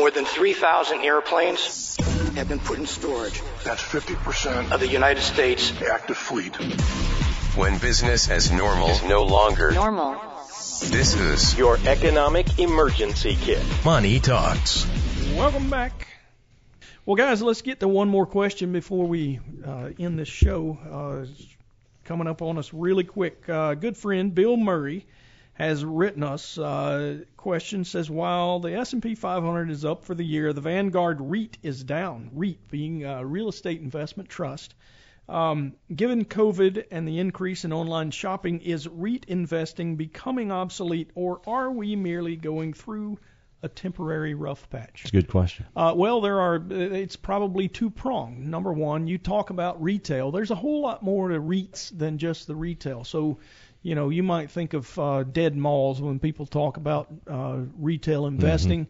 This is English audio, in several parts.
More than 3,000 airplanes have been put in storage That's 50% of the United States. active fleet. When business as normal is no longer Normal. This is Your economic emergency kit. Money Talks. Welcome back. Well, guys, let's get to one more question before we uh, end this show. Uh, it's coming up on us really quick. Uh, good friend Bill Murray has written us. Uh, question says while the S&P 500 is up for the year, the Vanguard REIT is down. REIT being uh, real estate investment trust. Um, given COVID and the increase in online shopping, is REIT investing becoming obsolete, or are we merely going through a temporary rough patch? It's a good question. Uh, well, there are. It's probably two pronged. Number one, you talk about retail. There's a whole lot more to REITs than just the retail. So, you know, you might think of uh, dead malls when people talk about uh, retail investing.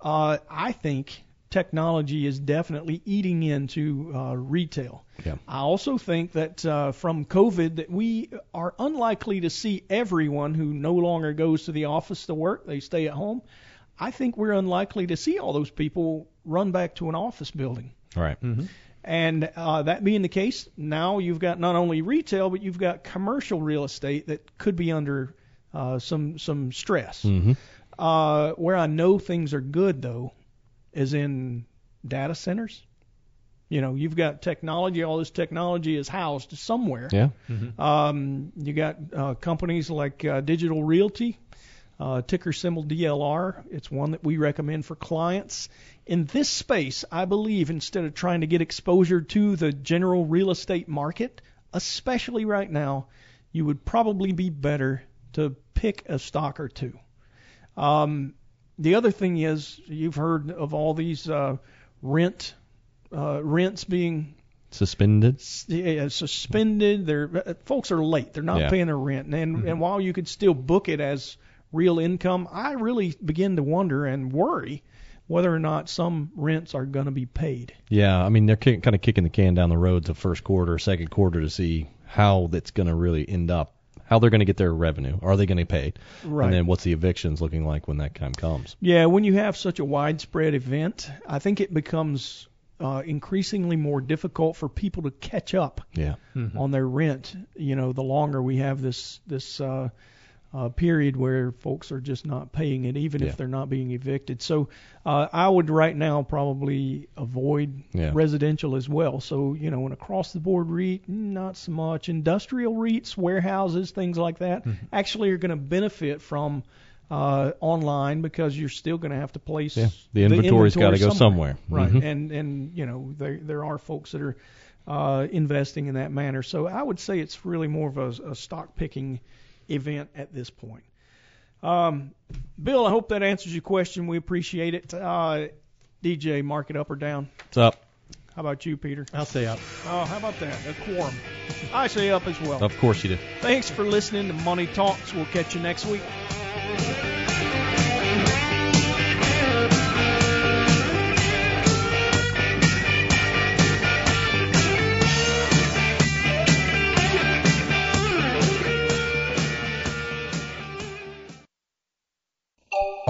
Uh, I think technology is definitely eating into uh, retail. Yeah. I also think that uh, from COVID that we are unlikely to see everyone who no longer goes to the office to work. They stay at home. I think we're unlikely to see all those people run back to an office building. All right. And uh, that being the case, now you've got not only retail, but you've got commercial real estate that could be under uh, some some stress. Mm-hmm. Uh, where I know things are good though, is in data centers. You know, you've got technology. All this technology is housed somewhere. Yeah. Um, you got uh, companies like uh, Digital Realty, uh, ticker symbol DLR. It's one that we recommend for clients. In this space, I believe instead of trying to get exposure to the general real estate market, especially right now, you would probably be better to pick a stock or two. Um, the other thing is, you've heard of all these uh, rent uh, rents being Suspended. yeah, suspended. They're uh, folks are late. They're not Yeah. paying their rent, and and while you could still book it as real income, I really begin to wonder and worry whether or not some rents are going to be paid. Yeah, I mean they're kick, kind of kicking the can down the road to first quarter, second quarter to see how that's going to really end up. How they're going to get their revenue? Are they going to pay? Right. And then what's the evictions looking like when that time comes? Yeah, when you have such a widespread event, I think it becomes uh, increasingly more difficult for people to catch up Yeah. on their rent. You know, the longer we have this this uh, uh, period where folks are just not paying it, even Yeah. if they're not being evicted. So uh, I would right now probably avoid Yeah. residential as well. So you know, an across the board REIT, not so much. Industrial REITs, warehouses, things like that, actually are going to benefit from. Uh, online because you're still going to have to place Yeah, the inventory's gotta go somewhere. right? Mhm. And and you know there there are folks that are uh, investing in that manner. So I would say it's really more of a, a stock picking event at this point. Um, Bill, I hope that answers your question. We appreciate it. Uh, DJ, mark it up or down. What's up? How about you, Peter? I'll say up. Oh, how about that? A quorum. I say up as well. Of course you do. Thanks for listening to Money Talks. We'll catch you next week.